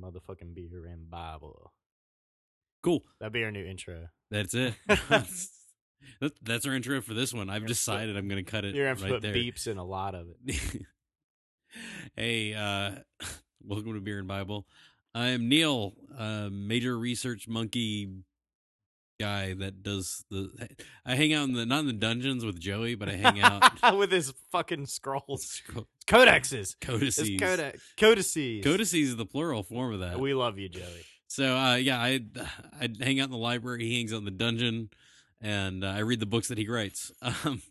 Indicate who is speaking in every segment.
Speaker 1: motherfucking beer and Bible.
Speaker 2: Cool.
Speaker 1: That'd be our new intro.
Speaker 2: That's it. That's our intro for this one. I've decided I'm going to cut it
Speaker 1: You're gonna to put
Speaker 2: there.
Speaker 1: beeps in a lot of it.
Speaker 2: hey, uh, welcome to Beer and Bible. I am Neil, uh, major research monkey guy that does the. I hang out in the not in the dungeons with Joey, but I hang out.
Speaker 1: with his fucking scrolls, codexes.
Speaker 2: Codices.
Speaker 1: Codex, codices.
Speaker 2: Codices is the plural form of that.
Speaker 1: We love you, Joey.
Speaker 2: So uh, yeah, I I hang out in the library. He hangs out in the dungeon, and uh, I read the books that he writes. Um,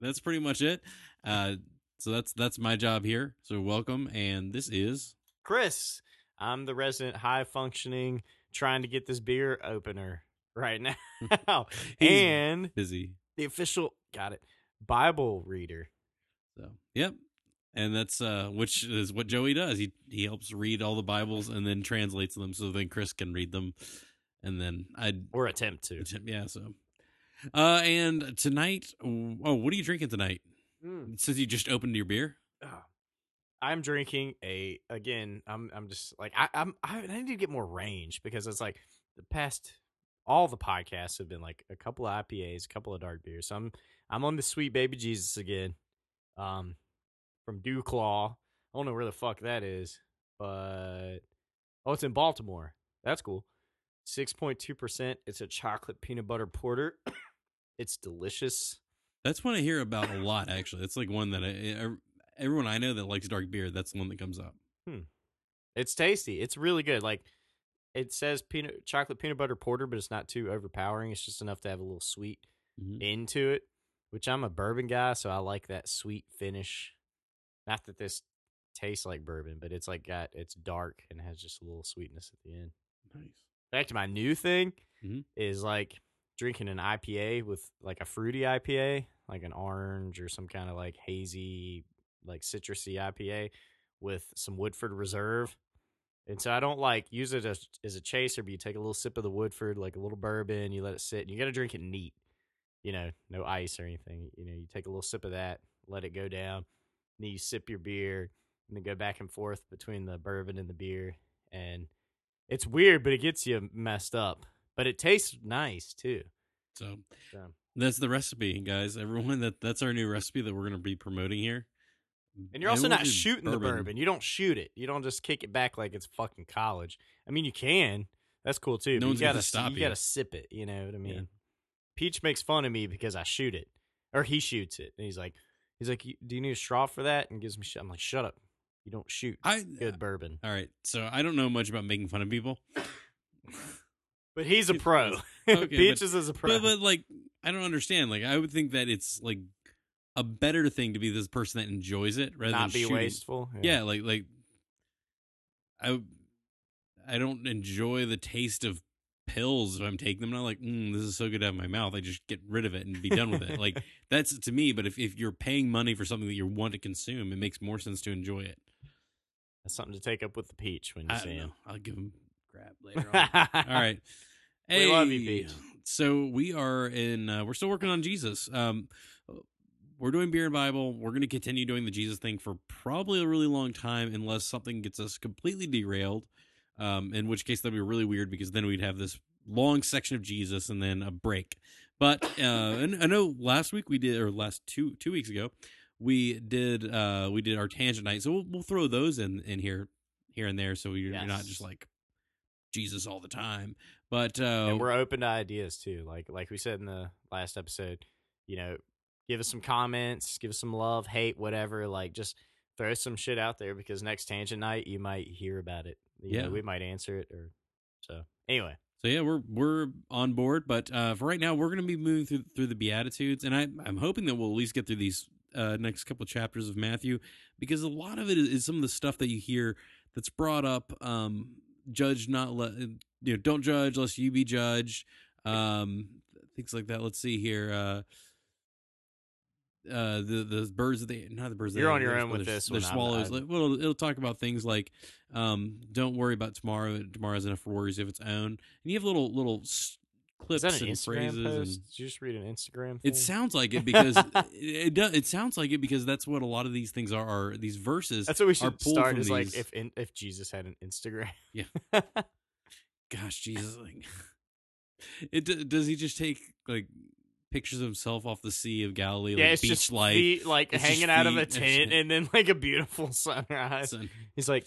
Speaker 2: that's pretty much it. Uh, so that's that's my job here. So welcome, and this is
Speaker 1: Chris, I'm the resident high functioning, trying to get this beer opener right now, and
Speaker 2: busy.
Speaker 1: the official got it Bible reader.
Speaker 2: So yep, and that's uh, which is what Joey does. He he helps read all the Bibles and then translates them so then Chris can read them, and then I
Speaker 1: or attempt to.
Speaker 2: yeah. So uh, and tonight, oh, what are you drinking tonight? Since you just opened your beer.
Speaker 1: Ah. I'm drinking a again. I'm I'm just like I, I'm I need to get more range because it's like the past all the podcasts have been like a couple of IPAs, a couple of dark beers. So I'm I'm on the sweet baby Jesus again, um, from DuClaw. I don't know where the fuck that is, but oh, it's in Baltimore. That's cool. Six point two percent. It's a chocolate peanut butter porter. it's delicious.
Speaker 2: That's one I hear about a lot. Actually, it's like one that I, I everyone I know that likes dark beer. That's the one that comes up. Hmm.
Speaker 1: It's tasty. It's really good. Like it says peanut chocolate peanut butter porter, but it's not too overpowering. It's just enough to have a little sweet
Speaker 2: Mhm.
Speaker 1: into it. Which I'm a bourbon guy, so I like that sweet finish. Not that this tastes like bourbon, but it's like got it's dark and has just a little sweetness at the end.
Speaker 2: Nice.
Speaker 1: Back to my new thing
Speaker 2: Mhm.
Speaker 1: is like drinking an IPA with like a fruity IPA, like an orange or some kind of like hazy, like citrusy IPA with some Woodford Reserve. And so I don't like use it as, as a chaser, but you take a little sip of the Woodford, like a little bourbon, you let it sit, and you got to drink it neat. You know, no ice or anything. You know, you take a little sip of that, let it go down, then you sip your beer, and then go back and forth between the bourbon and the beer. And it's weird, but it gets you messed up. But it tastes nice too.
Speaker 2: So
Speaker 1: So.
Speaker 2: that's the recipe, guys. Everyone, that that's our new recipe that we're going to be promoting here.
Speaker 1: And you're also not shooting the bourbon. You don't shoot it. You don't just kick it back like it's fucking college. I mean, you can. That's cool too.
Speaker 2: No one's
Speaker 1: you gotta
Speaker 2: stop
Speaker 1: you
Speaker 2: you.
Speaker 1: gotta sip it. You know what I mean?
Speaker 2: Yeah.
Speaker 1: Peach makes fun of me because I shoot it, or he shoots it, and he's like, he's like, "Do you need a straw for that?" And gives me shit. I'm like, "Shut up! You don't shoot
Speaker 2: I
Speaker 1: good uh, bourbon."
Speaker 2: all right. So I don't know much about making fun of people,
Speaker 1: But he's a pro.
Speaker 2: Okay,
Speaker 1: Peaches is a pro.
Speaker 2: but, but like I don't understand. Like I would think that it's like a better thing to be this person that enjoys it rather
Speaker 1: Not
Speaker 2: than
Speaker 1: be
Speaker 2: shooting.
Speaker 1: wasteful.
Speaker 2: Yeah, like like I I don't enjoy the taste of pills if I'm taking them. And I'm like, mm, this is so good to have in my mouth. I just get rid of it and be done with it. Like that's to me. But if if you're paying money for something that you want to consume, it makes more sense to enjoy it.
Speaker 1: That's something to take up with the peach when you
Speaker 2: I
Speaker 1: see him.
Speaker 2: I'll give him grab later on. All right.
Speaker 1: We love you,
Speaker 2: Hey,
Speaker 1: Peach.
Speaker 2: So we are in. Uh, we're still working on Jesus. Um, we're doing beer and Bible. We're going to continue doing the Jesus thing for probably a really long time, unless something gets us completely derailed. Um, in which case that'd be really weird because then we'd have this long section of Jesus and then a break. But uh, and I know last week we did, or last two two weeks ago, we did uh, we did our tangent night. So we'll, we'll throw those in in here here and there, so you're, you're not just like Jesus all the time. But uh,
Speaker 1: and we're open to ideas too. Like like we said in the last episode, you know, give us some comments, give us some love, hate, whatever. Like just throw some shit out there because next tangent night you might hear about it. You
Speaker 2: Yeah.
Speaker 1: know, we might answer it or so. Anyway,
Speaker 2: So yeah, we're we're on board, but uh, for right now, we're going to be moving through through the Beatitudes, and I I'm hoping that we'll at least get through these uh, next couple chapters of Matthew, because a lot of it is, some of the stuff that you hear that's brought up. Um, judge not let you know, don't judge lest you be judged. Um, things like that. Let's see here. Uh, uh the the birds of the not the birds
Speaker 1: You're on your own with this. I'm-
Speaker 2: swallows like well it'll, talk about things like um don't worry about tomorrow tomorrow has enough worries of its own and you have little little s- clips
Speaker 1: Is that an
Speaker 2: and
Speaker 1: Instagram
Speaker 2: phrases
Speaker 1: post?
Speaker 2: and
Speaker 1: Did you just read an Instagram?
Speaker 2: it sounds like it because it, it does it sounds like it because that's what a lot of these things are are these verses
Speaker 1: That's what we
Speaker 2: are
Speaker 1: should
Speaker 2: pulled
Speaker 1: start. Is like if in, if Jesus had an Instagram.
Speaker 2: Yeah. gosh jesus like it does he just take like pictures of himself off the sea of galilee
Speaker 1: yeah,
Speaker 2: like
Speaker 1: it's
Speaker 2: beach
Speaker 1: just feet, like
Speaker 2: It's
Speaker 1: hanging out of a tent, and then like a beautiful sunrise.
Speaker 2: Son.
Speaker 1: He's like,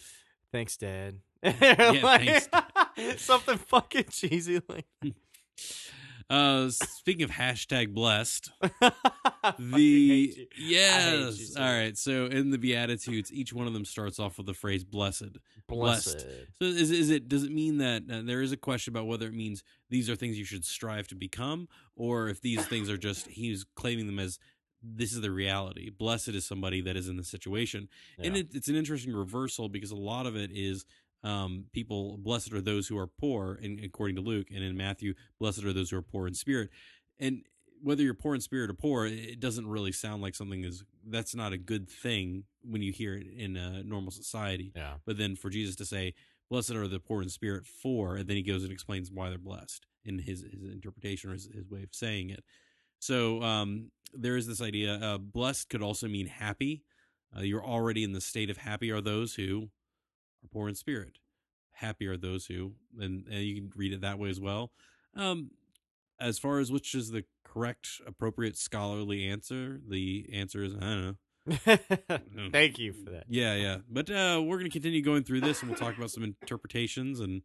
Speaker 1: "Thanks, Dad."
Speaker 2: thanks,
Speaker 1: something fucking cheesy like.
Speaker 2: uh speaking of hashtag blessed the
Speaker 1: you.
Speaker 2: yes.
Speaker 1: so
Speaker 2: all right. So in the beatitudes each one of them starts off with the phrase blessed. Blessed.
Speaker 1: blessed.
Speaker 2: so is, is it does it mean that uh, there is a question about whether it means these are things you should strive to become or if these things are just he's claiming them as this is the reality. Blessed is somebody that is in the situation. And it, it's an interesting reversal because a lot of it is um, people blessed are those who are poor in, according to luke and in matthew blessed are those who are poor in spirit. And whether you're poor in spirit or poor it doesn't really sound like something is that's not a good thing when you hear it in a normal society.
Speaker 1: Yeah.
Speaker 2: but then for jesus to say blessed are the poor in spirit for and then he goes and explains why they're blessed in his his interpretation or his, his way of saying it. So um there is this idea uh blessed could also mean happy. Uh, you're already in the state of happy are those who are poor in spirit happy are those who and, and you can read it that way as well um as far as which is the correct appropriate scholarly answer the answer is i don't know
Speaker 1: Thank you for that.
Speaker 2: yeah, yeah. But uh, we're going to continue going through this, and we'll talk about some interpretations and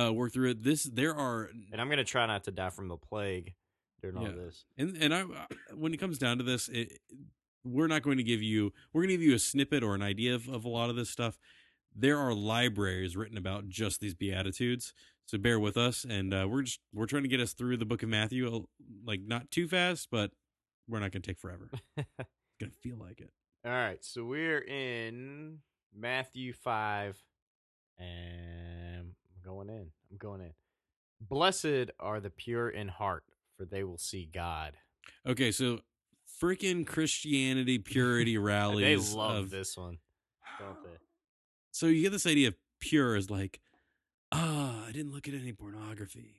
Speaker 2: uh, work through it. This there are,
Speaker 1: And I'm gonna try not to die from the plague during all this.
Speaker 2: and and I when it comes down to this, it, we're not going to give you we're going to give you a snippet or an idea of, of a lot of this stuff. There are libraries written about just these beatitudes, so bear with us, and uh, we're just we're trying to get us through the book of Matthew, uh, like not too fast, but we're not going to take forever. to feel like it.
Speaker 1: All right, so we're in Matthew 5, and I'm going in. I'm going in. Blessed are the pure in heart, for they will see God.
Speaker 2: Okay, so freaking Christianity purity
Speaker 1: rally.
Speaker 2: they
Speaker 1: love
Speaker 2: of
Speaker 1: this one, don't they?
Speaker 2: So you get this idea of pure as like, oh, I didn't look at any pornography.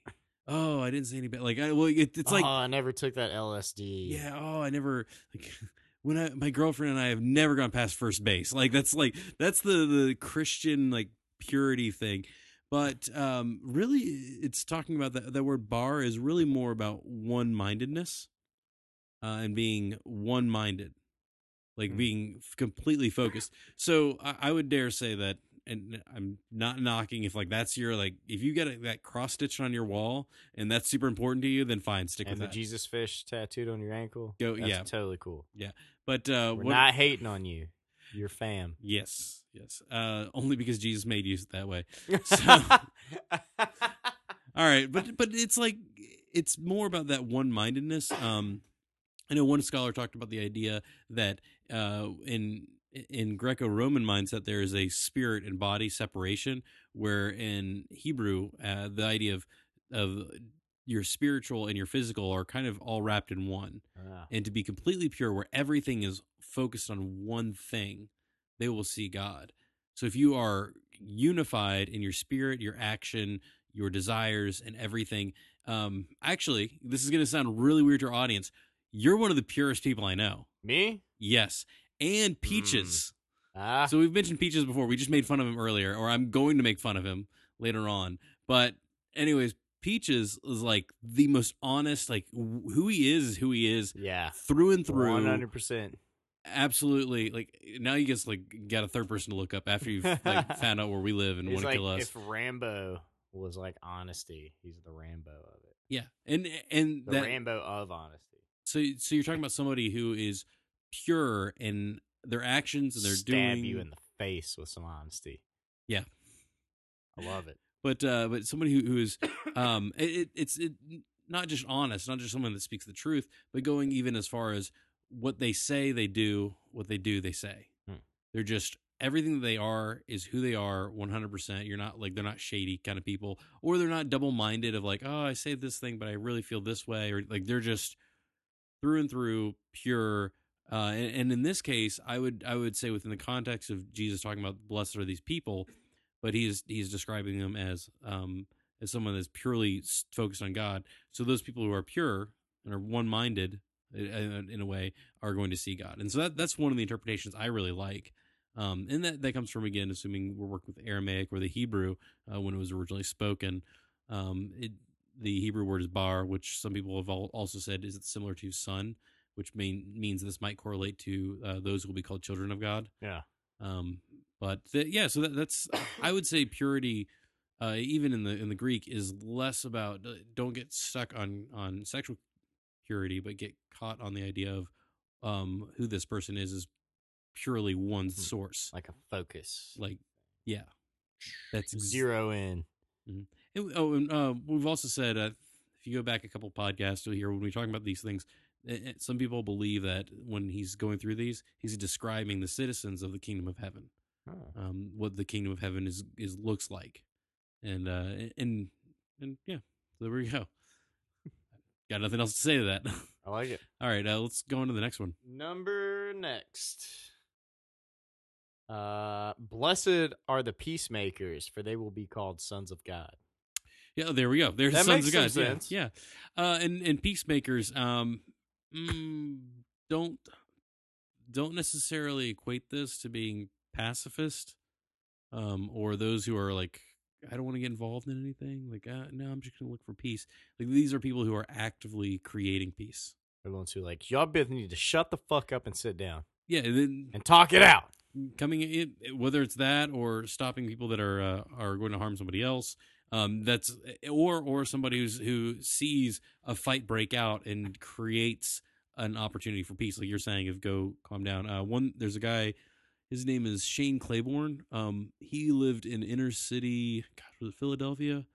Speaker 2: Oh, I didn't say any bad. Like, I, well, it, it's like,
Speaker 1: oh, I never took that LSD.
Speaker 2: yeah, oh, I never like when I my girlfriend and I have never gone past first base. Like that's like that's the the Christian like purity thing. But um really, it's talking about that. That word bar is really more about one mindedness, uh, and being one minded, like
Speaker 1: Hmm.
Speaker 2: being completely focused. So I, I would dare say that, and I'm not knocking if like that's your like if you get a, that cross stitched on your wall and that's super important to you, then fine, stick
Speaker 1: and the
Speaker 2: with that.
Speaker 1: Jesus fish tattooed on your ankle.
Speaker 2: Go-
Speaker 1: That's
Speaker 2: yeah.
Speaker 1: totally cool.
Speaker 2: Yeah, but uh,
Speaker 1: We're
Speaker 2: what,
Speaker 1: not hating on you. You're fam.
Speaker 2: Yes, yes. Uh, only because Jesus made you that way. So- All right, but but it's like it's more about that one mindedness. Um, I know one scholar talked about the idea that uh, in in Greco-Roman mindset there is a spirit and body separation, where in Hebrew uh, the idea of of your spiritual and your physical are kind of all wrapped in one.
Speaker 1: Ah,
Speaker 2: and to be completely pure where everything is focused on one thing they will see god. So if you are unified in your spirit your action your desires and everything um actually this is going to sound really weird to our audience you're one of the purest people i know
Speaker 1: me?
Speaker 2: yes and peaches
Speaker 1: Ah,
Speaker 2: so we've mentioned peaches before we just made fun of him earlier or i'm going to make fun of him later on but anyways peaches is like the most honest like wh- who he is is who he is
Speaker 1: yeah.
Speaker 2: through and through.
Speaker 1: One hundred percent.
Speaker 2: Absolutely. Like now you just like got a third person to look up after you've like found out where we live and want to
Speaker 1: like
Speaker 2: kill us.
Speaker 1: if Rambo was like honesty, he's the Rambo of it.
Speaker 2: yeah. And and
Speaker 1: The
Speaker 2: that
Speaker 1: Rambo of honesty.
Speaker 2: So so you're talking about somebody who is pure in their actions and they're
Speaker 1: Stab
Speaker 2: doing
Speaker 1: you in the face with some honesty.
Speaker 2: Yeah.
Speaker 1: I love it.
Speaker 2: but uh but somebody who, who is um it, it, it's it, not just honest, not just someone that speaks the truth, but going even as far as what they say they do, what they do they say.
Speaker 1: Hmm.
Speaker 2: They're just everything that they are is who they are 100%. You're not like they're not shady kind of people or they're not double-minded of like, "Oh, I say this thing but I really feel this way." Or like they're just through and through pure uh, and, and in this case, I would I would say within the context of Jesus talking about blessed are these people, but he's he's describing them as um, as someone that's purely focused on God. So those people who are pure and are one minded in a way are going to see God. And so that that's one of the interpretations I really like. Um, and that, that comes from again, assuming we're working with Aramaic or the Hebrew uh, when it was originally spoken. Um, it, the Hebrew word is bar, which some people have also said is similar to son, which mean, means this might correlate to uh, those who will be called children of God.
Speaker 1: Yeah.
Speaker 2: Um, but yeah, so that, that's I would say purity, uh, even in the in the Greek, is less about uh, don't get stuck on on sexual purity, but get caught on the idea of um, who this person is is purely one
Speaker 1: Hmm.
Speaker 2: source.
Speaker 1: Like a focus.
Speaker 2: Like, yeah, that's ex-
Speaker 1: zero in.
Speaker 2: And, oh, and uh, we've also said uh, if you go back a couple podcasts, you'll hear when we talk about these things. eh, Some people believe that when he's going through these, he's describing the citizens of the kingdom of heaven,
Speaker 1: Oh.
Speaker 2: um, what the kingdom of heaven is is looks like, and uh, and and yeah, so there we go. Got nothing else to say to that.
Speaker 1: I like it.
Speaker 2: All right, uh, let's go on to the next one.
Speaker 1: Number next. Uh, blessed are the peacemakers, for they will be called sons of God.
Speaker 2: Yeah, there we go. There's
Speaker 1: That
Speaker 2: sons of God.
Speaker 1: some
Speaker 2: Yeah,
Speaker 1: sense.
Speaker 2: Yeah, uh, and and peacemakers um, mm, don't don't necessarily equate this to being pacifist, um, or those who are like, I don't want to get involved in anything. Like, uh, no, I'm just gonna look for peace. Like these are people who are actively creating peace.
Speaker 1: They're the ones who like y'all both need to shut the fuck up and sit down
Speaker 2: Yeah, and then
Speaker 1: and talk it out.
Speaker 2: coming in whether it's that or stopping people that are uh, are going to harm somebody else um that's or or somebody who's who sees a fight break out and creates an opportunity for peace like you're saying of go calm down uh one there's a guy his name is Shane Claiborne um he lived in inner city god was it Philadelphia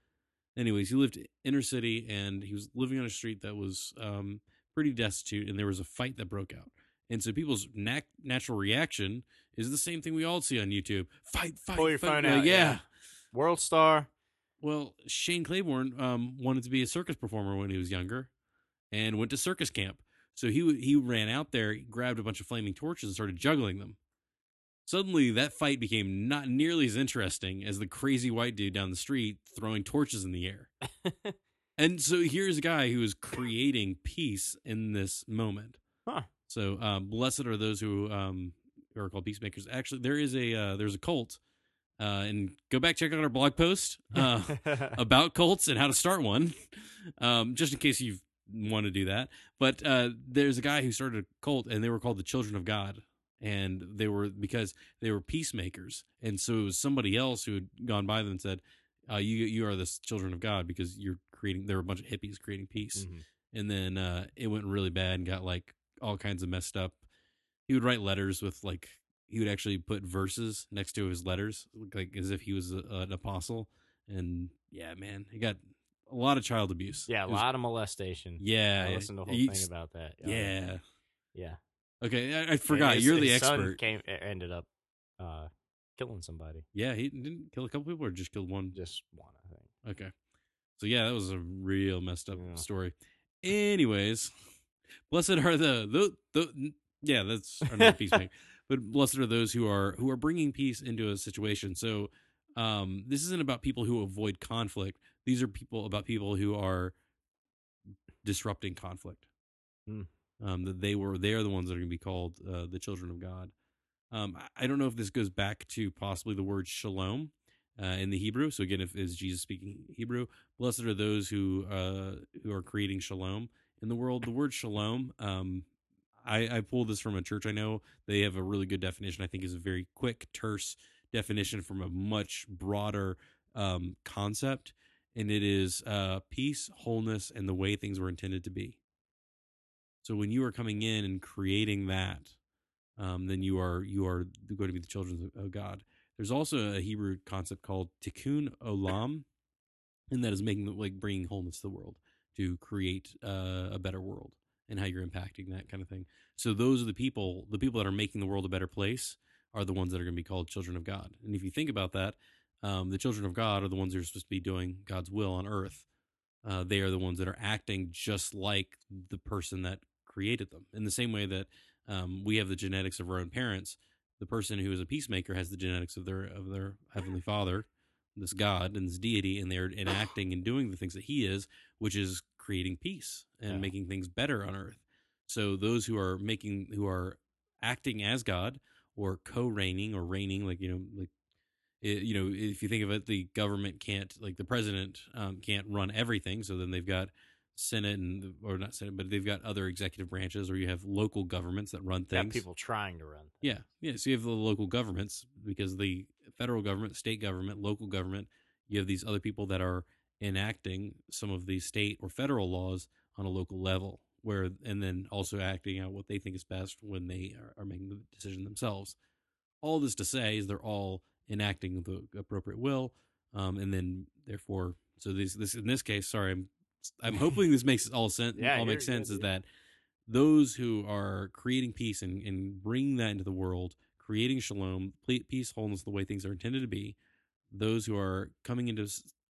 Speaker 2: anyways he lived inner city and he was living on a street that was um pretty destitute and there was a fight that broke out and so people's nat- natural reaction is the same thing we all see on YouTube. Fight, fight,
Speaker 1: Pull your
Speaker 2: fight.
Speaker 1: phone out,
Speaker 2: yeah.
Speaker 1: yeah. World star.
Speaker 2: Well, Shane Claiborne um, wanted to be a circus performer when he was younger, and went to circus camp. So he he ran out there, grabbed a bunch of flaming torches, and started juggling them. Suddenly, that fight became not nearly as interesting as the crazy white dude down the street throwing torches in the air. and so here's a guy who is creating peace in this moment.
Speaker 1: Huh.
Speaker 2: So um, blessed are those who um, are called peacemakers. Actually, there is a uh, there's a cult, uh, and go back check out our blog post uh, about cults and how to start one, um, just in case you want to do that. But uh, there's a guy who started a cult, and they were called the Children of God, and they were because they were peacemakers, and so it was somebody else who had gone by them and said, uh, "You you are the children of God because you're creating." There were a bunch of hippies creating peace,
Speaker 1: Mhm.
Speaker 2: and then uh, it went really bad and got like all kinds of messed up. He would write letters with like he would actually put verses next to his letters, like as if he was a, an apostle. And yeah, man, he got a lot of child abuse.
Speaker 1: Yeah, a
Speaker 2: was-
Speaker 1: lot of molestation.
Speaker 2: Yeah,
Speaker 1: I listened to the whole thing about that.
Speaker 2: Yeah.
Speaker 1: yeah.
Speaker 2: Okay, I, I forgot.
Speaker 1: his-
Speaker 2: You're the expert.
Speaker 1: Came ended up uh, killing somebody.
Speaker 2: Yeah, he didn't kill a couple people or just killed one.
Speaker 1: Just one, I think.
Speaker 2: Okay. So yeah, that was a real messed up
Speaker 1: Yeah.
Speaker 2: story. Anyways, blessed are the the, the yeah, that's another peacemaker. But blessed are those who are who are bringing peace into a situation. So um this isn't about people who avoid conflict. These are people about people who are disrupting conflict.
Speaker 1: Hmm.
Speaker 2: Um that they were they are the ones that are going to be called uh, the children of God. Um I- I don't know if this goes back to possibly the word shalom uh, in the Hebrew. So again, if is Jesus speaking Hebrew, blessed are those who uh, who are creating shalom in the world. The word shalom, um, I, I pulled this from a church I know. They have a really good definition. I think is a very quick, terse definition from a much broader um, concept, and it is uh, peace, wholeness, and the way things were intended to be. So when you are coming in and creating that, um, then you are you are going to be the children of God. There's also a Hebrew concept called tikkun olam, and that is making like bringing wholeness to the world to create uh, a better world and how you're impacting that kind of thing. So those are the people, the people that are making the world a better place, are the ones that are going to be called children of God. And if you think about that, um, the children of God are the ones that are supposed to be doing God's will on earth. Uh, they are the ones that are acting just like the person that created them. In the same way that um, we have the genetics of our own parents, the person who is a peacemaker has the genetics of their of their heavenly Father. this God and this deity, and they're enacting and doing the things that He is, which is creating peace and
Speaker 1: Yeah.
Speaker 2: making things better on earth. So those who are making who are acting as God or co-reigning or reigning, like you know, like it, you know, if you think of it, the government can't, like the president um, can't run everything. So then they've got Senate and or not Senate, but they've got other executive branches, or you have local governments that run
Speaker 1: Got
Speaker 2: things.
Speaker 1: people trying to run.
Speaker 2: Yeah, yeah. So you have the local governments because the federal government, state government, local government. You have these other people that are enacting some of the state or federal laws on a local level, where and then also acting out what they think is best when they are, are making the decision themselves. All this to say is they're all enacting the appropriate will, um, and then therefore, so this this in this case, sorry, I'm I'm hoping this makes all sense.
Speaker 1: Yeah,
Speaker 2: all makes sense
Speaker 1: good,
Speaker 2: is
Speaker 1: yeah.
Speaker 2: that those who are creating peace and, and bringing that into the world, creating shalom, peace, wholeness, the way things are intended to be, those who are coming into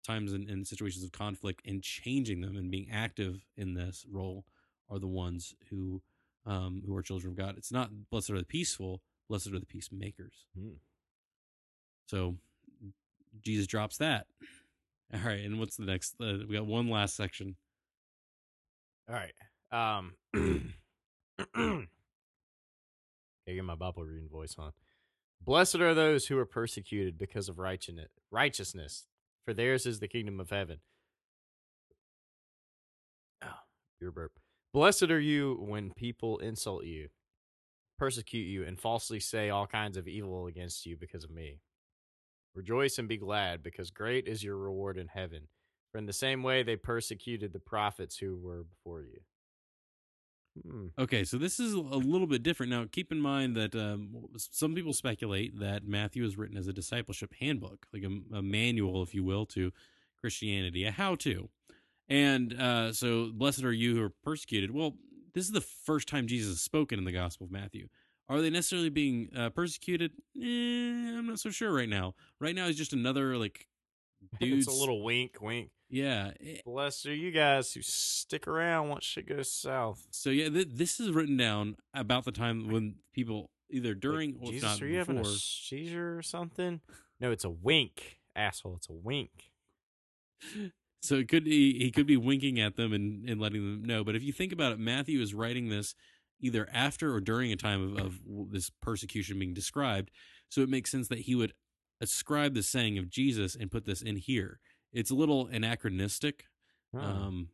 Speaker 2: times and, and situations of conflict and changing them and being active in this role are the ones who um, who are children of God. It's not blessed are the peaceful, blessed are the peacemakers.
Speaker 1: Hmm.
Speaker 2: So Jesus drops that. All right, and what's the next? Uh, we got one last section.
Speaker 1: All right. Um. okay, get my Bible reading voice on. Blessed are those who are persecuted because of righteousness, for theirs is the kingdom of heaven. Oh, your burp. Blessed are you when people insult you, persecute you, and falsely say all kinds of evil against you because of me. Rejoice and be glad, because great is your reward in heaven. For in the same way they persecuted the prophets who were before you. Hmm.
Speaker 2: Okay, so this is a little bit different. Now, keep in mind that um, some people speculate that Matthew is written as a discipleship handbook, like a, a manual, if you will, to Christianity, a how to. And uh, so, blessed are you who are persecuted. Well, this is the first time Jesus has spoken in the Gospel of Matthew. Are they necessarily being uh, persecuted? Eh, I'm not so sure right now. Right now, it's just another, like, dude's.
Speaker 1: It's a little wink, wink.
Speaker 2: Yeah.
Speaker 1: Blessed are you guys who stick around once shit goes south.
Speaker 2: So, yeah, th- this is written down about the time when people, either during
Speaker 1: Like,
Speaker 2: or
Speaker 1: Jesus,
Speaker 2: not
Speaker 1: are you having a seizure or something? No, it's a wink, asshole. It's a wink.
Speaker 2: So it could be he could be winking at them and, and letting them know. But if you think about it, Matthew is writing this either after or during a time of, of this persecution being described. So it makes sense that he would ascribe the saying of Jesus and put this in here. It's a little anachronistic,
Speaker 1: Oh.
Speaker 2: um,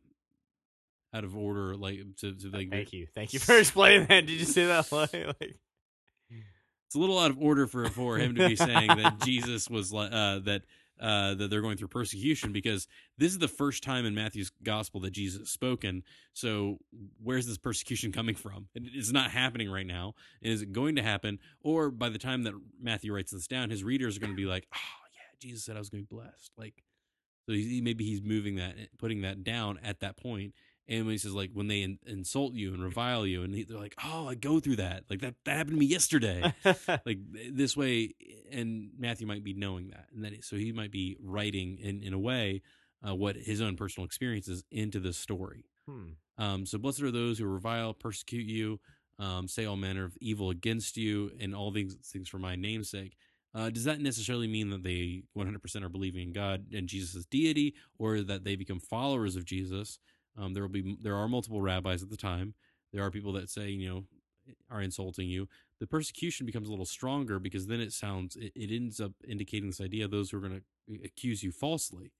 Speaker 2: out of order, like to, to like
Speaker 1: Thank you. Thank you for explaining that. Did you see that? Like, like
Speaker 2: it's a little out of order for for him to be saying that Jesus was like uh, that uh, that they're going through persecution because this is the first time in Matthew's gospel that Jesus has spoken. So where's this persecution coming from? It's not happening right now. Is it going to happen? Or by the time that Matthew writes this down, his readers are going to be like, "Oh yeah, Jesus said I was going to be blessed." Like, so he, maybe he's moving that, putting that down at that point. And when he says like when they in, insult you and revile you, and he, they're like, "Oh, I go through that. Like that that happened to me yesterday." like this way and matthew might be knowing that and that so he might be writing in in a way uh, what his own personal experiences into the story
Speaker 1: hmm.
Speaker 2: um so blessed are those who revile persecute you um say all manner of evil against you and all these things for my name's sake uh, does that necessarily mean that they 100% are believing in God and Jesus' deity, or that they become followers of Jesus? Um, there will be there are multiple rabbis at the time. There are people that say you know are insulting you the persecution becomes a little stronger because then it sounds it, it ends up indicating this idea of those who are going to accuse you falsely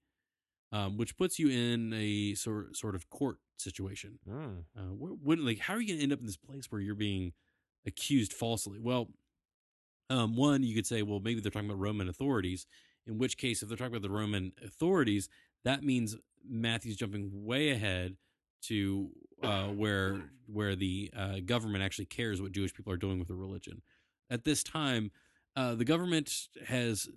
Speaker 2: um, which puts you in a sort sort of court situation
Speaker 1: Hmm.
Speaker 2: uh, when, like how are you going to end up in this place where you're being accused falsely well um, one you could say well maybe they're talking about roman authorities in which case if they're talking about the roman authorities that means matthew's jumping way ahead to uh, where where the uh, government actually cares what Jewish people are doing with their religion. At this time, uh, the government has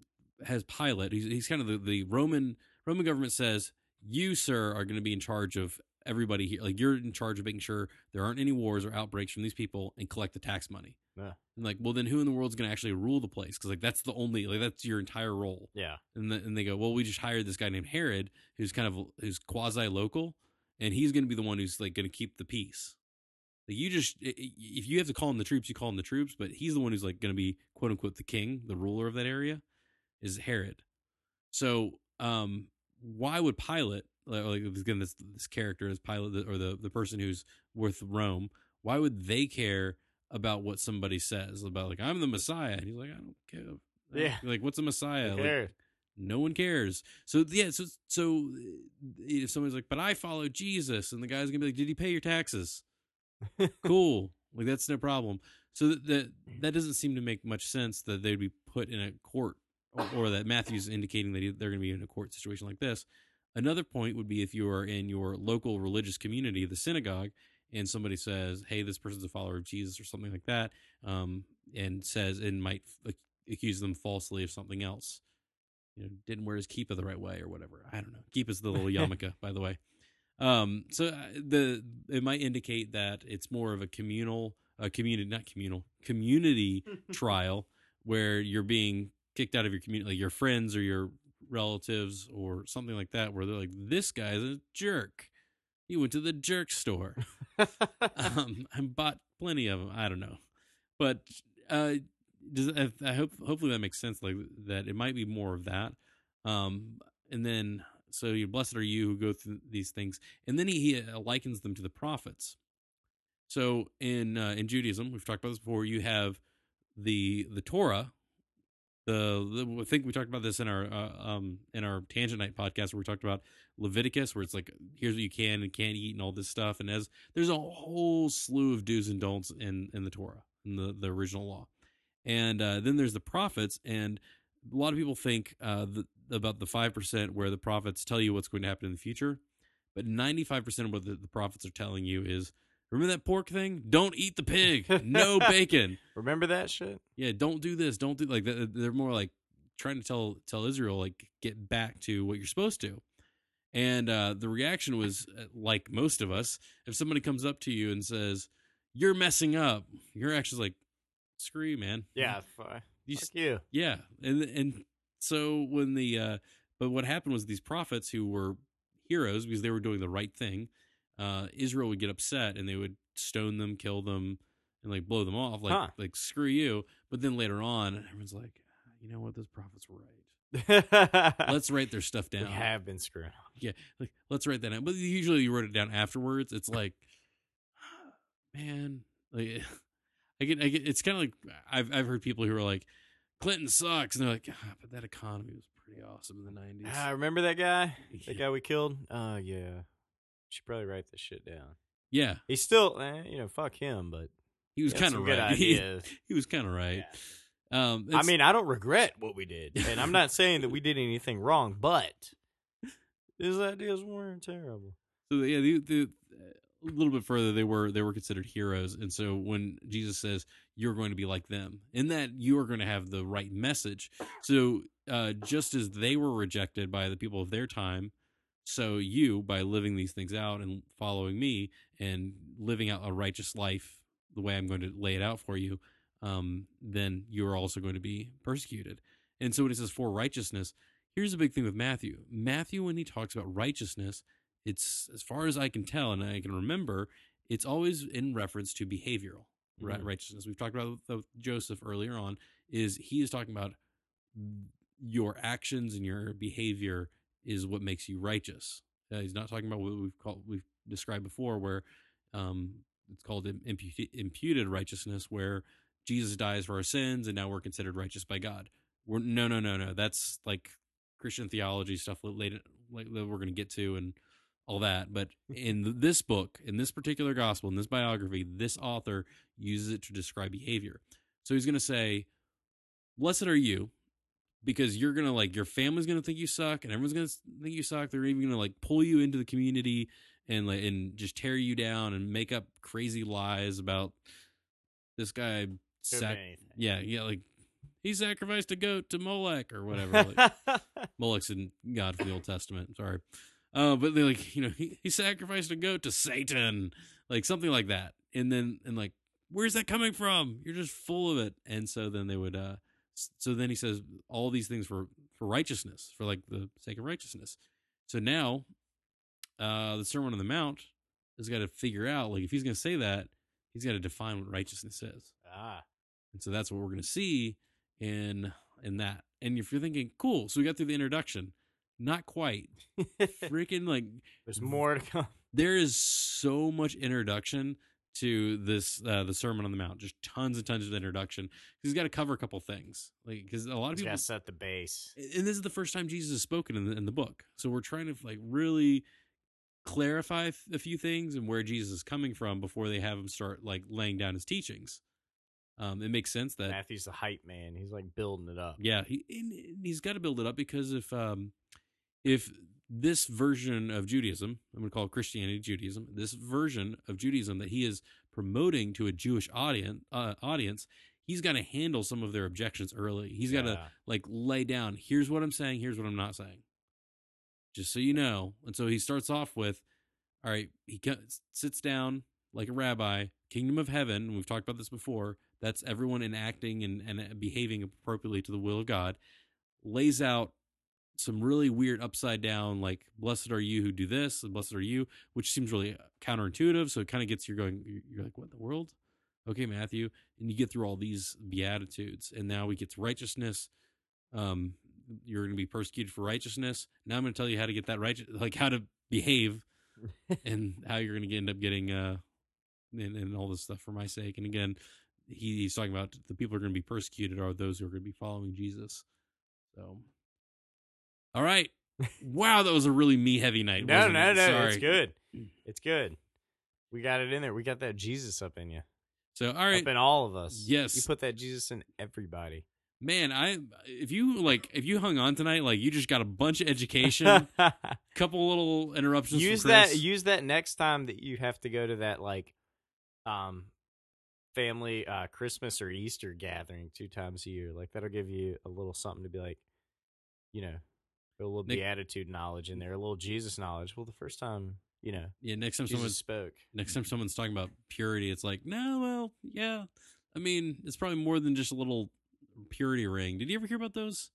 Speaker 2: has Pilate. He's, he's kind of the, the Roman Roman government says you, sir, are going to be in charge of everybody here. Like you're in charge of making sure there aren't any wars or outbreaks from these people and collect the tax money.
Speaker 1: Yeah.
Speaker 2: And like, well, then who in the world's going to actually rule the place? Because like that's the only like that's your entire role.
Speaker 1: Yeah.
Speaker 2: And, the, and they go, well, we just hired this guy named Herod, who's kind of who's quasi local, and he's going to be the one who's like going to keep the peace. Like you just, if you have to call in the troops, you call in the troops, but he's the one who's like going to be quote unquote the king, the ruler of that area, is Herod. So, um, why would Pilate, like like, again, this this character is Pilate or the the person who's with Rome, why would they care about what somebody says about like I'm the Messiah? And he's like, I don't care. I don't-
Speaker 1: Yeah.
Speaker 2: like what's a Messiah?
Speaker 1: Who
Speaker 2: Like, no one cares. So yeah, so so eh, if somebody's like, but I follow Jesus, and the guy's gonna be like, did he pay your taxes? cool, like that's no problem. So that that, that doesn't seem to make much sense that they'd be put in a court, or, or that Matthew's indicating that he, they're going to be in a court situation like this. Another point would be if you are in your local religious community, the synagogue, and somebody says, "Hey, this person's a follower of Jesus" or something like that, um, and says and might f- accuse them falsely of something else. You know, didn't wear his kippah the right way or whatever. I don't know. Kippah's the little yarmulke, by the way. Um, so uh, the it might indicate that it's more of a communal, a community, not communal, community trial where you're being kicked out of your community, like your friends or your relatives or something like that, where they're like, "This guy's a jerk. He went to the jerk store." um, and bought plenty of them. I don't know, but uh, does I, I hope hopefully that makes sense. Like that, it might be more of that. Um, and then so you blessed are you who go through these things, and then he, he uh, likens them to the prophets. So in uh, in Judaism, we've talked about this before. You have the the Torah. The, the I think we talked about this in our uh, um in our tangent night podcast where we talked about Leviticus, where it's like here's what you can and can't eat and all this stuff, and as there's a whole slew of do's and don'ts in in the Torah, in the the original law, and uh, then there's the prophets, and a lot of people think uh, the, about the five percent where the prophets tell you what's going to happen in the future, but ninety five percent of what the, the prophets are telling you is remember that pork thing? Don't eat the pig. No bacon.
Speaker 1: Remember that shit?
Speaker 2: Yeah, don't do this. Don't do like th- they're more like trying to tell tell Israel like get back to what you're supposed to. And uh, the reaction was uh, like most of us. If somebody comes up to you and says you're messing up, you're actually like, screw you, man.
Speaker 1: Yeah. Fuck
Speaker 2: you,
Speaker 1: fuck you.
Speaker 2: yeah, and and so when the uh, but what happened was these prophets who were heroes because they were doing the right thing. Uh, Israel would get upset and they would stone them, kill them, and like blow them off, like
Speaker 1: Huh.
Speaker 2: like screw you. But then later on, everyone's like, "Ah, you know what, those prophets were right. Let's write their stuff
Speaker 1: we
Speaker 2: down.
Speaker 1: have been screwing.
Speaker 2: Like, let's write that down. But usually you wrote it down afterwards. It's like, man, like I get, I get. It's kind of like I've I've heard people who are like, Clinton sucks, and they're like, ah, but that economy was pretty awesome in the nineties.
Speaker 1: Ah, remember that guy?
Speaker 2: Yeah.
Speaker 1: That guy we killed? Oh yeah. Should probably write this shit down.
Speaker 2: yeah,
Speaker 1: He's still, eh, you know, fuck him, but
Speaker 2: he was kind of right. He, he was kind of right. Um,
Speaker 1: I mean, I don't regret what we did, and I'm not saying that we did anything wrong, but his ideas weren't terrible.
Speaker 2: So yeah, the, the a little bit further, they were they were considered heroes, and so when Jesus says you're going to be like them, in that you are going to have the right message. So uh, just as they were rejected by the people of their time, so you by living these things out and following me and living out a righteous life the way I'm going to lay it out for you, um, then you are also going to be persecuted. And so when it says for righteousness, here's the big thing with Matthew. Matthew, when he talks about righteousness, it's as far as I can tell and I can remember, it's always in reference to behavioral right,
Speaker 1: Mhm.
Speaker 2: righteousness. We've talked about with Joseph earlier on. Is he is talking about your actions and your behavior is what makes you righteous. Uh, he's not talking about what we've called we've described before, where um, it's called imputed, imputed righteousness, where Jesus dies for our sins and now we're considered righteous by God. We're no, no, no, no. That's like Christian theology stuff later like that we're going to get to and all that. But in this book, in this particular gospel, in this biography, this author uses it to describe behavior. So he's going to say, "Blessed are you." Because you're gonna like your family's gonna think you suck, and everyone's gonna think you suck. They're even gonna like pull you into the community and like and just tear you down and make up crazy lies about this guy. Sac- yeah, yeah, like he sacrificed a goat to Molech or whatever. Like, Molech's in God for the Old Testament. Sorry, uh, but they like you know he, he sacrificed a goat to Satan, like something like that. And then and like where's that coming from? You're just full of it. And so then they would. uh So then he says all these things for for righteousness, for like the sake of righteousness. So now, uh the Sermon on the Mount has got to figure out like if he's going to say that, he's got to define what righteousness is.
Speaker 1: ah,
Speaker 2: And so that's what we're going to see in in that. And if you're thinking, cool, so we got through the introduction, not quite. Freaking like
Speaker 1: There's more to come.
Speaker 2: there is so much introduction to this uh the sermon on the mount just tons and tons of introduction he's got to cover a couple things like because a lot of
Speaker 1: He's
Speaker 2: people
Speaker 1: set the base.
Speaker 2: and this is the first time jesus has spoken in the, in the book so we're trying to like really clarify a few things and where jesus is coming from before they have him start like laying down his teachings um it makes sense that
Speaker 1: Matthew's the hype man. He's like building it up.
Speaker 2: yeah, he he's got to build it up because if um if this version of Judaism, I'm going to call it Christianity Judaism, this version of Judaism that he is promoting to a Jewish audience uh, audience, he's got to handle some of their objections early. He's got to like lay down, here's what I'm saying, here's what I'm not saying. Just so you know. And so he starts off with all right, he sits down like a rabbi, kingdom of heaven, we've talked about this before. That's everyone enacting and, and behaving appropriately to the will of God. Lays out some really weird upside down, like "Blessed are you who do this," and "Blessed are you," which seems really counterintuitive. So it kind of gets you going. You're like, "What in the world?" Okay, Matthew, and you get through all these beatitudes, and now we get to righteousness. Um, you're going to be persecuted for righteousness. Now I'm going to tell you how to get that righteous, like how to behave, and how you're going to end up getting uh, and, and all this stuff for my sake. And again, he, he's talking about the people who are going to be persecuted are those who are going to be following Jesus. So, all right. wow, that was a really me heavy night.
Speaker 1: No, no,
Speaker 2: it?
Speaker 1: no.
Speaker 2: Sorry.
Speaker 1: It's good. It's good. We got it in there. We got that Jesus up in you.
Speaker 2: So, all right,
Speaker 1: Up in all of us.
Speaker 2: Yes.
Speaker 1: You put that Jesus in everybody.
Speaker 2: man. I if you like if you hung on tonight, like you just got a bunch of education, a couple little interruptions.
Speaker 1: use that use that next time that you have to go to that like um family uh christmas or easter gathering two times a year like that'll give you a little something to be like you know a little
Speaker 2: Nick-
Speaker 1: beatitude knowledge in there a little jesus knowledge well the first time you know
Speaker 2: yeah, next time
Speaker 1: jesus
Speaker 2: someone's
Speaker 1: spoke
Speaker 2: next time someone's talking about purity, it's like, no, well, yeah. I mean, it's probably more than just a little purity ring. Did you ever hear about those?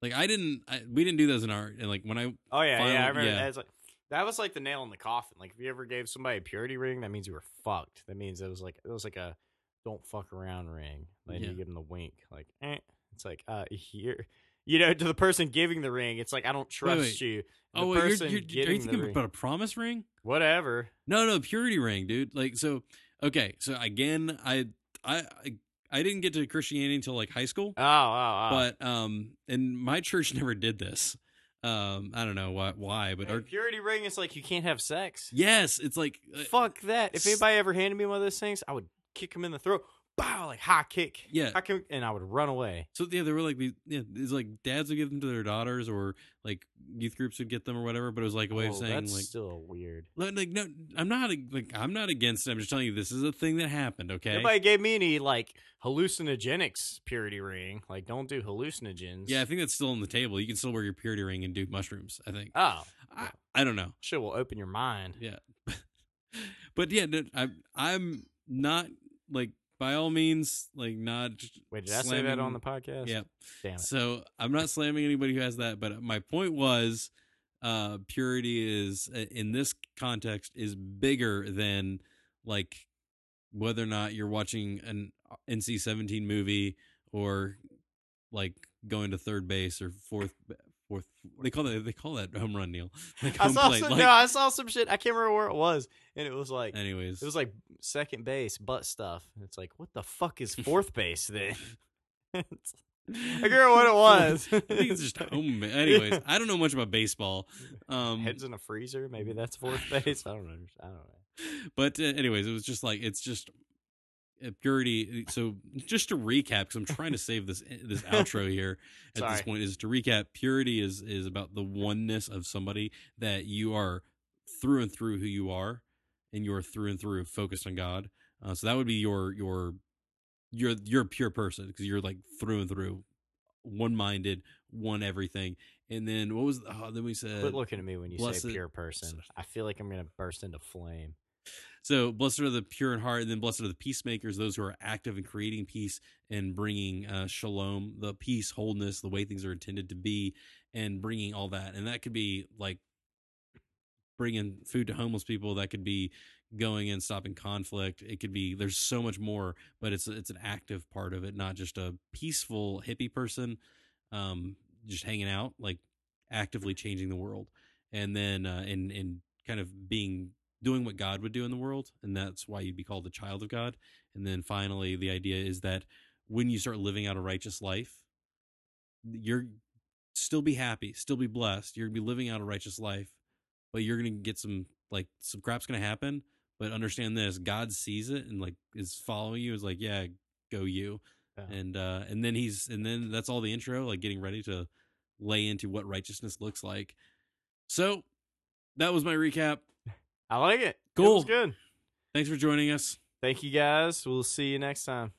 Speaker 2: Like, I didn't. I, we didn't do those in our. And like when I
Speaker 1: oh yeah
Speaker 2: Final-
Speaker 1: yeah i remember
Speaker 2: yeah.
Speaker 1: that was like that was like the nail in the coffin like if you ever gave somebody a purity ring that means you were fucked that means it was like it was like a don't fuck around ring like
Speaker 2: Yeah.
Speaker 1: you give them the wink like eh. it's like uh here you know to the person giving the ring it's like i don't trust
Speaker 2: wait.
Speaker 1: you The
Speaker 2: oh, wait, you're,
Speaker 1: person
Speaker 2: you're, are you thinking
Speaker 1: ring-
Speaker 2: about a promise ring?
Speaker 1: whatever
Speaker 2: No, no, purity ring, dude. Like, so okay, so again, I, I, I, I didn't get to Christianity until like high school,
Speaker 1: oh oh, oh.
Speaker 2: but um, and my church never did this. Um, I don't know why, why, but our,
Speaker 1: purity ring is like you can't have sex
Speaker 2: yes, it's like uh,
Speaker 1: fuck that if anybody ever handed me one of those things i would kick him in the throat bow like high kick
Speaker 2: Yeah.
Speaker 1: high kick, and i would run away
Speaker 2: So yeah, they were like these. Yeah, it's like dads would give them to their daughters, or like youth groups would get them, or whatever. But it was like a way of
Speaker 1: Oh,
Speaker 2: saying
Speaker 1: that's
Speaker 2: like,
Speaker 1: still weird
Speaker 2: like, no, I'm not like I'm not against it. I'm just telling you this is a thing that happened. Okay.
Speaker 1: Nobody gave me any like hallucinogenics purity ring. Like, don't do hallucinogens.
Speaker 2: yeah, I think that's still on the table. You can still wear your purity ring and do mushrooms. I think.
Speaker 1: Oh,
Speaker 2: I, I don't know.
Speaker 1: shit will open your mind.
Speaker 2: Yeah. but yeah, no, I'm I'm not like by all means like not.
Speaker 1: Wait, did I say that on the podcast?
Speaker 2: Yeah.
Speaker 1: Damn it.
Speaker 2: So I'm not slamming anybody who has that, but my point was, uh, purity is uh, in this context is bigger than like whether or not you're watching an NC-17 movie or like going to third base or fourth. Fourth, they call that they call that home run, Neil. Like
Speaker 1: I saw some.
Speaker 2: Like,
Speaker 1: no, I saw some shit. I can't remember where it was, and it was like
Speaker 2: anyways,
Speaker 1: it was like second base butt stuff. And It's like, what the fuck is fourth base then? I can't remember what it was.
Speaker 2: I think it's just home. Anyways, I don't know much about baseball. Um,
Speaker 1: Heads in a freezer. Maybe that's fourth base. I don't know. I don't know.
Speaker 2: but uh, anyways, it was just like it's just Uh, purity. Uh, so just to recap, because I'm trying to save this eh, this outro here at this point, is to recap. Purity is is about the oneness of somebody that you are through and through who you are, and you're through and through focused on God. Uh, so that would be your your you're you're a pure person because you're like through and through one minded, one everything. And then what was oh, then we said
Speaker 1: Quit looking at me when you
Speaker 2: blessed-
Speaker 1: say pure person. I feel like I'm gonna burst into flame.
Speaker 2: So, blessed are the pure in heart, and then blessed are the peacemakers, those who are active in creating peace and bringing uh, shalom, the peace, wholeness, the way things are intended to be, and bringing all that. And that could be like bringing food to homeless people. That could be going and stopping conflict. It could be there's so much more, but it's it's an active part of it, not just a peaceful hippie person. um, just hanging out, like actively changing the world, and then uh, and and kind of being doing what God would do in the world, and that's why you'd be called a child of God. And then finally, the idea is that when you start living out a righteous life, you're still be happy, still be blessed. You're gonna be living out a righteous life, but you're gonna get some like some crap's gonna happen. But understand this: God sees it and like is following you. Is like, yeah, go you.
Speaker 1: Yeah.
Speaker 2: And uh and then he's and then that's all the intro, like getting ready to lay into what righteousness looks like. So that was my recap.
Speaker 1: I like it. It
Speaker 2: Cool.
Speaker 1: was good.
Speaker 2: Thanks for joining us.
Speaker 1: Thank you guys. We'll see you next time.